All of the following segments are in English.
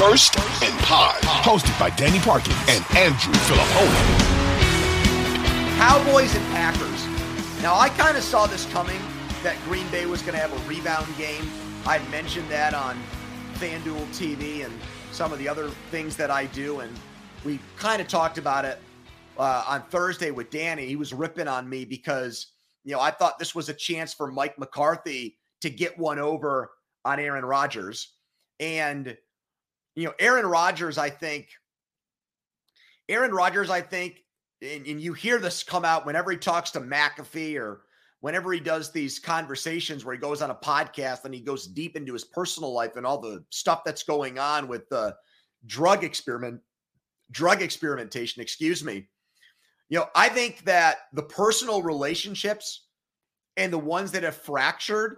First and Pod, hosted by Danny Parkin and Andrew Fillipponi. Cowboys and Packers. Now, I kind of saw this coming that Green Bay was going to have a rebound game. I mentioned that on FanDuel TV and some of the other things that I do. And we kind of talked about it uh, on Thursday with Danny. He was ripping on me because, you know, I thought this was a chance for Mike McCarthy to get one over on Aaron Rodgers. And you know, Aaron Rodgers, I think, Aaron Rodgers, I think, and, and, you hear this come out whenever he talks to McAfee or whenever he does these conversations where he goes on a podcast and he goes deep into his personal life and all the stuff that's going on with the drug experiment, drug experimentation, excuse me. You know, I think that the personal relationships and the ones that have fractured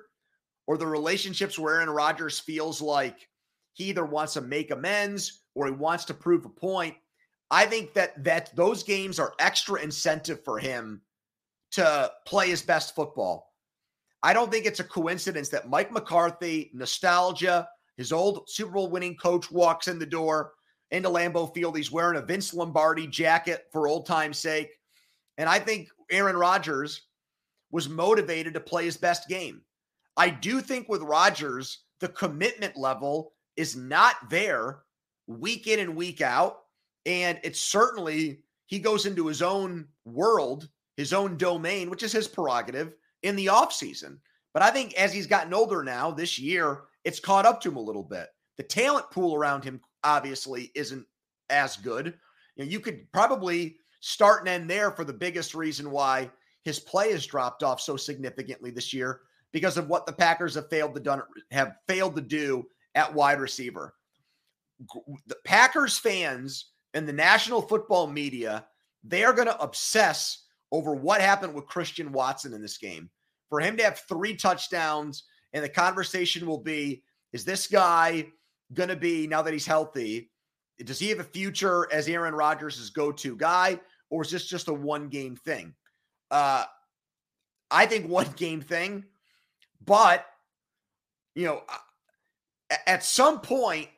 or the relationships where Aaron Rodgers feels like he either wants to make amends or he wants to prove a point. I think that that those games are extra incentive for him to play his best football. I don't think it's a coincidence that Mike McCarthy, nostalgia, his old Super Bowl winning coach walks in the door into Lambeau Field. He's wearing a Vince Lombardi jacket for old time's sake. And I think Aaron Rodgers was motivated to play his best game. I do think with Rodgers, the commitment level is not there week in and week out. And it's certainly, he goes into his own world, his own domain, which is his prerogative in the offseason. But I think as he's gotten older now this year, it's caught up to him a little bit. The talent pool around him obviously isn't as good. You know, you could probably start and end there for the biggest reason why his play has dropped off so significantly this year because of what the Packers have failed to done have failed to do at wide receiver. The Packers fans and the national football media, they are going to obsess over what happened with Christian Watson in this game. For him to have three touchdowns, and the conversation will be is this guy going to be, now that he's healthy, does he have a future as Aaron Rodgers' go to guy, or is this just a one game thing? Uh, I think one game thing, but, you know, at some point,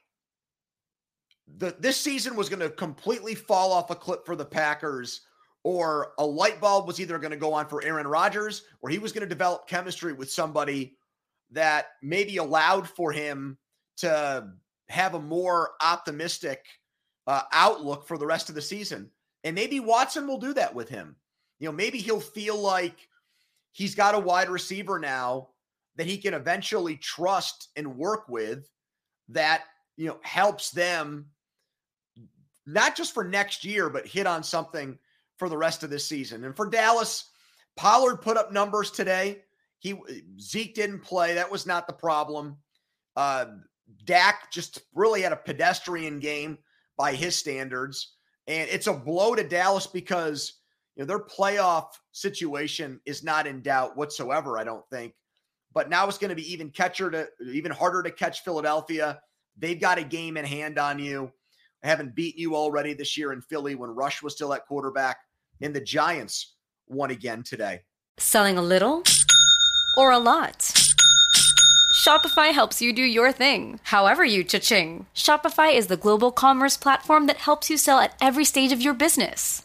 the this season was going to completely fall off a cliff for the Packers, or a light bulb was either going to go on for Aaron Rodgers, or he was going to develop chemistry with somebody that maybe allowed for him to have a more optimistic uh, outlook for the rest of the season. And maybe Watson will do that with him. You know, maybe he'll feel like he's got a wide receiver now that he can eventually trust and work with that you know helps them not just for next year but hit on something for the rest of this season. And for Dallas, Pollard put up numbers today. He Zeke didn't play. That was not the problem. Uh, Dak just really had a pedestrian game by his standards. And it's a blow to Dallas because you know their playoff situation is not in doubt whatsoever, I don't think. But now it's going to be even catcher to even harder to catch Philadelphia. They've got a game in hand on you. I haven't beaten you already this year in Philly when Rush was still at quarterback. And the Giants won again today. Selling a little or a lot? Shopify helps you do your thing, however you cha-ching. Shopify is the global commerce platform that helps you sell at every stage of your business.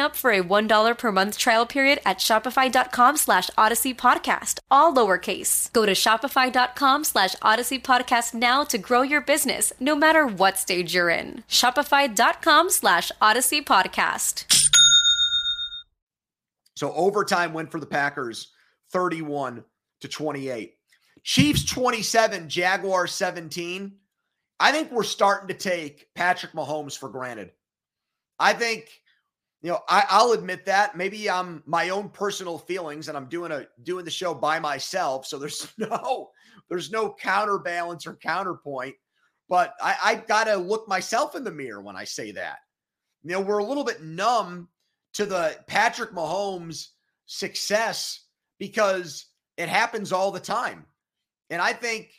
up for a $1 per month trial period at shopify.com slash odyssey podcast, all lowercase. Go to shopify.com slash odyssey podcast now to grow your business, no matter what stage you're in. Shopify.com slash odyssey podcast. So overtime win for the Packers 31 to 28. Chiefs 27, Jaguars 17. I think we're starting to take Patrick Mahomes for granted. I think you know, I, will admit that maybe I'm my own personal feelings, and I'm doing a doing the show by myself, so there's no there's no counterbalance or counterpoint. But I, I got to look myself in the mirror when I say that. You know, we're a little bit numb to the Patrick Mahomes success because it happens all the time, and I think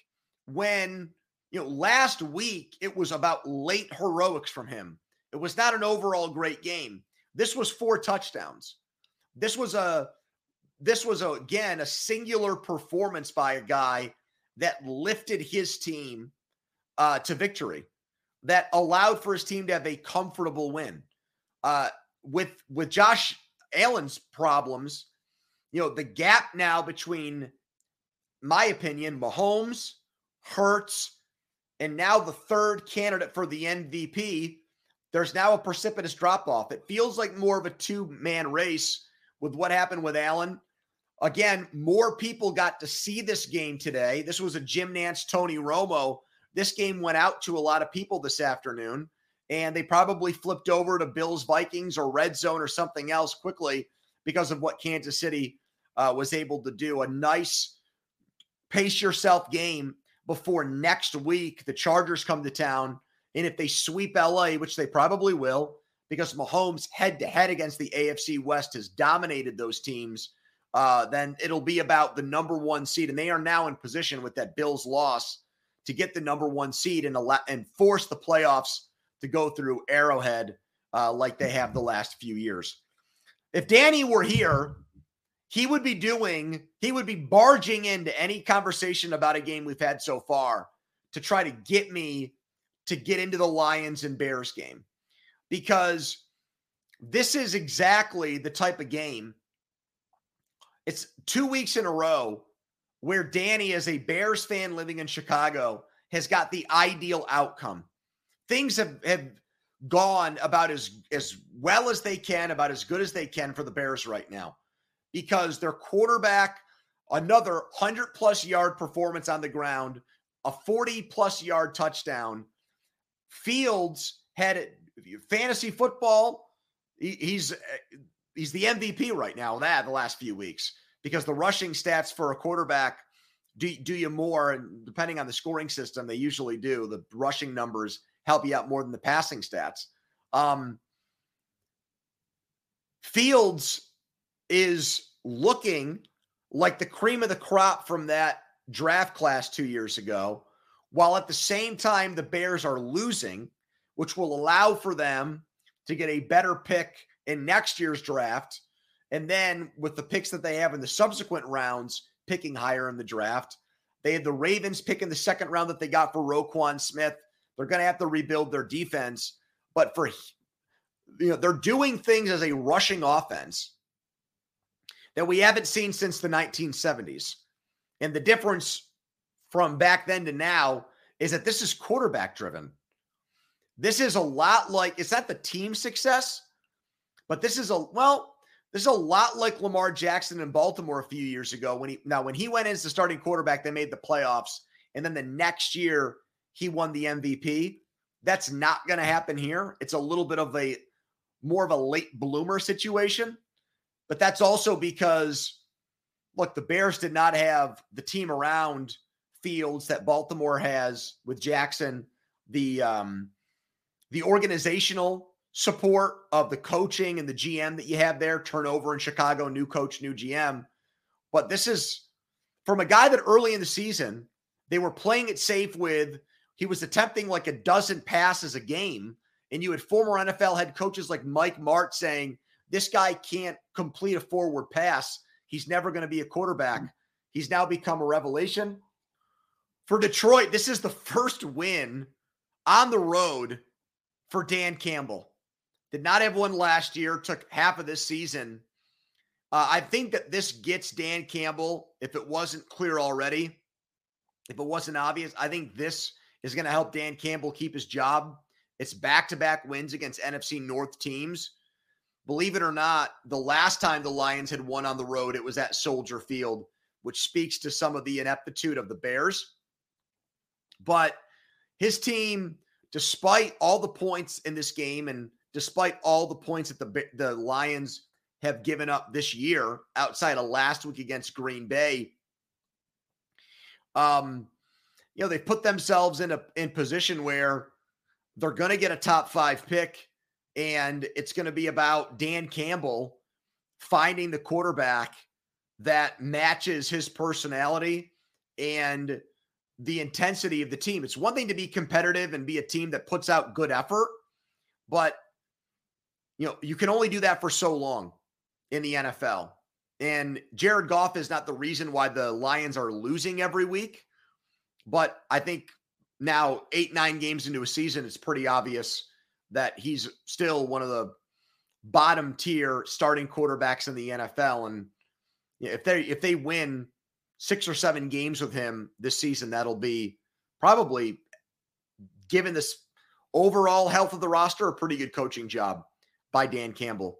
when you know last week it was about late heroics from him. It was not an overall great game. This was four touchdowns. This was a this was a, again a singular performance by a guy that lifted his team uh, to victory, that allowed for his team to have a comfortable win. Uh, with with Josh Allen's problems, you know the gap now between, my opinion, Mahomes, Hurts, and now the third candidate for the MVP there's now a precipitous drop off. It feels like more of a two man race with what happened with Allen. Again, more people got to see this game today. This was a Jim Nantz, Tony Romo. This game went out to a lot of people this afternoon, and they probably flipped over to Bills, Vikings, or Red Zone or something else quickly because of what Kansas City uh, was able to do. A nice pace yourself game before next week. The Chargers come to town and if they sweep LA, which they probably will, because Mahomes head to head against the AFC West has dominated those teams, uh, then it'll be about the number one seed. And they are now in position with that Bills loss to get the number one seed and, and force the playoffs to go through Arrowhead uh, like they have the last few years. If Danny were here, he would be doing, he would be barging into any conversation about a game we've had so far to try to get me to get into the Lions and Bears game because this is exactly the type of game. It's two weeks in a row where Danny, as a Bears fan living in Chicago, has got the ideal outcome. Things have, have gone about as, as well as they can, about as good as they can for the Bears right now because their quarterback, another 100 plus yard performance on the ground, a 40 plus yard touchdown Fields had it, fantasy football. he's eh, he's the MVP right now. That the last few weeks because the rushing stats for a quarterback do do you more, and depending on the scoring system, they usually do. The rushing numbers help you out more than the passing stats. Um, Fields is looking like the cream of the crop from that draft class two years ago, while at the same time the Bears are losing, which will allow for them to get a better pick in next year's draft. And then with the picks that they have in the subsequent rounds, picking higher in the draft. They had the Ravens pick in the second round that they got for Roquan Smith. They're going to have to rebuild their defense. But for, you know, they're doing things as a rushing offense that we haven't seen since the 1970s. And the difference from back then to now is that this is quarterback driven. This is a lot like, it's not the team success, but this is a, well, this is a lot like Lamar Jackson in Baltimore a few years ago when he, now, when he went as the starting quarterback, they made the playoffs. And then the next year, he won the MVP. That's not going to happen here. It's a little bit of a more of a late bloomer situation. But that's also because, look, the Bears did not have the team around Fields that Baltimore has with Jackson, the um, the organizational support of the coaching and the GM that you have there, turnover in Chicago, new coach, new GM. But this is from a guy that early in the season they were playing it safe with. He was attempting like a dozen passes a game. And you had former NFL head coaches like Mike Martz saying, this guy can't complete a forward pass. He's never going to be a quarterback. He's now become a revelation. For Detroit, this is the first win on the road for Dan Campbell. Did not have one last year, took half of this season. Uh, I think that this gets Dan Campbell, if it wasn't clear already, if it wasn't obvious, I think this is going to help Dan Campbell keep his job. It's back to back wins against NFC North teams. Believe it or not, the last time the Lions had won on the road, it was at Soldier Field, which speaks to some of the ineptitude of the Bears. But his team, despite all the points in this game and despite all the points that the, the Lions have given up this year outside of last week against Green Bay, um, you know, they put themselves in a in position where they're going to get a top five pick, and it's going to be about Dan Campbell finding the quarterback that matches his personality and the intensity of the team. It's one thing to be competitive and be a team that puts out good effort, but you know, you can only do that for so long in the NFL. And Jared Goff is not the reason why the Lions are losing every week. But I think now, eight, nine games into a season, it's pretty obvious that he's still one of the bottom tier starting quarterbacks in the NFL. And if they if they win six or seven games with him this season, that'll be probably given this overall health of the roster, a pretty good coaching job by Dan Campbell.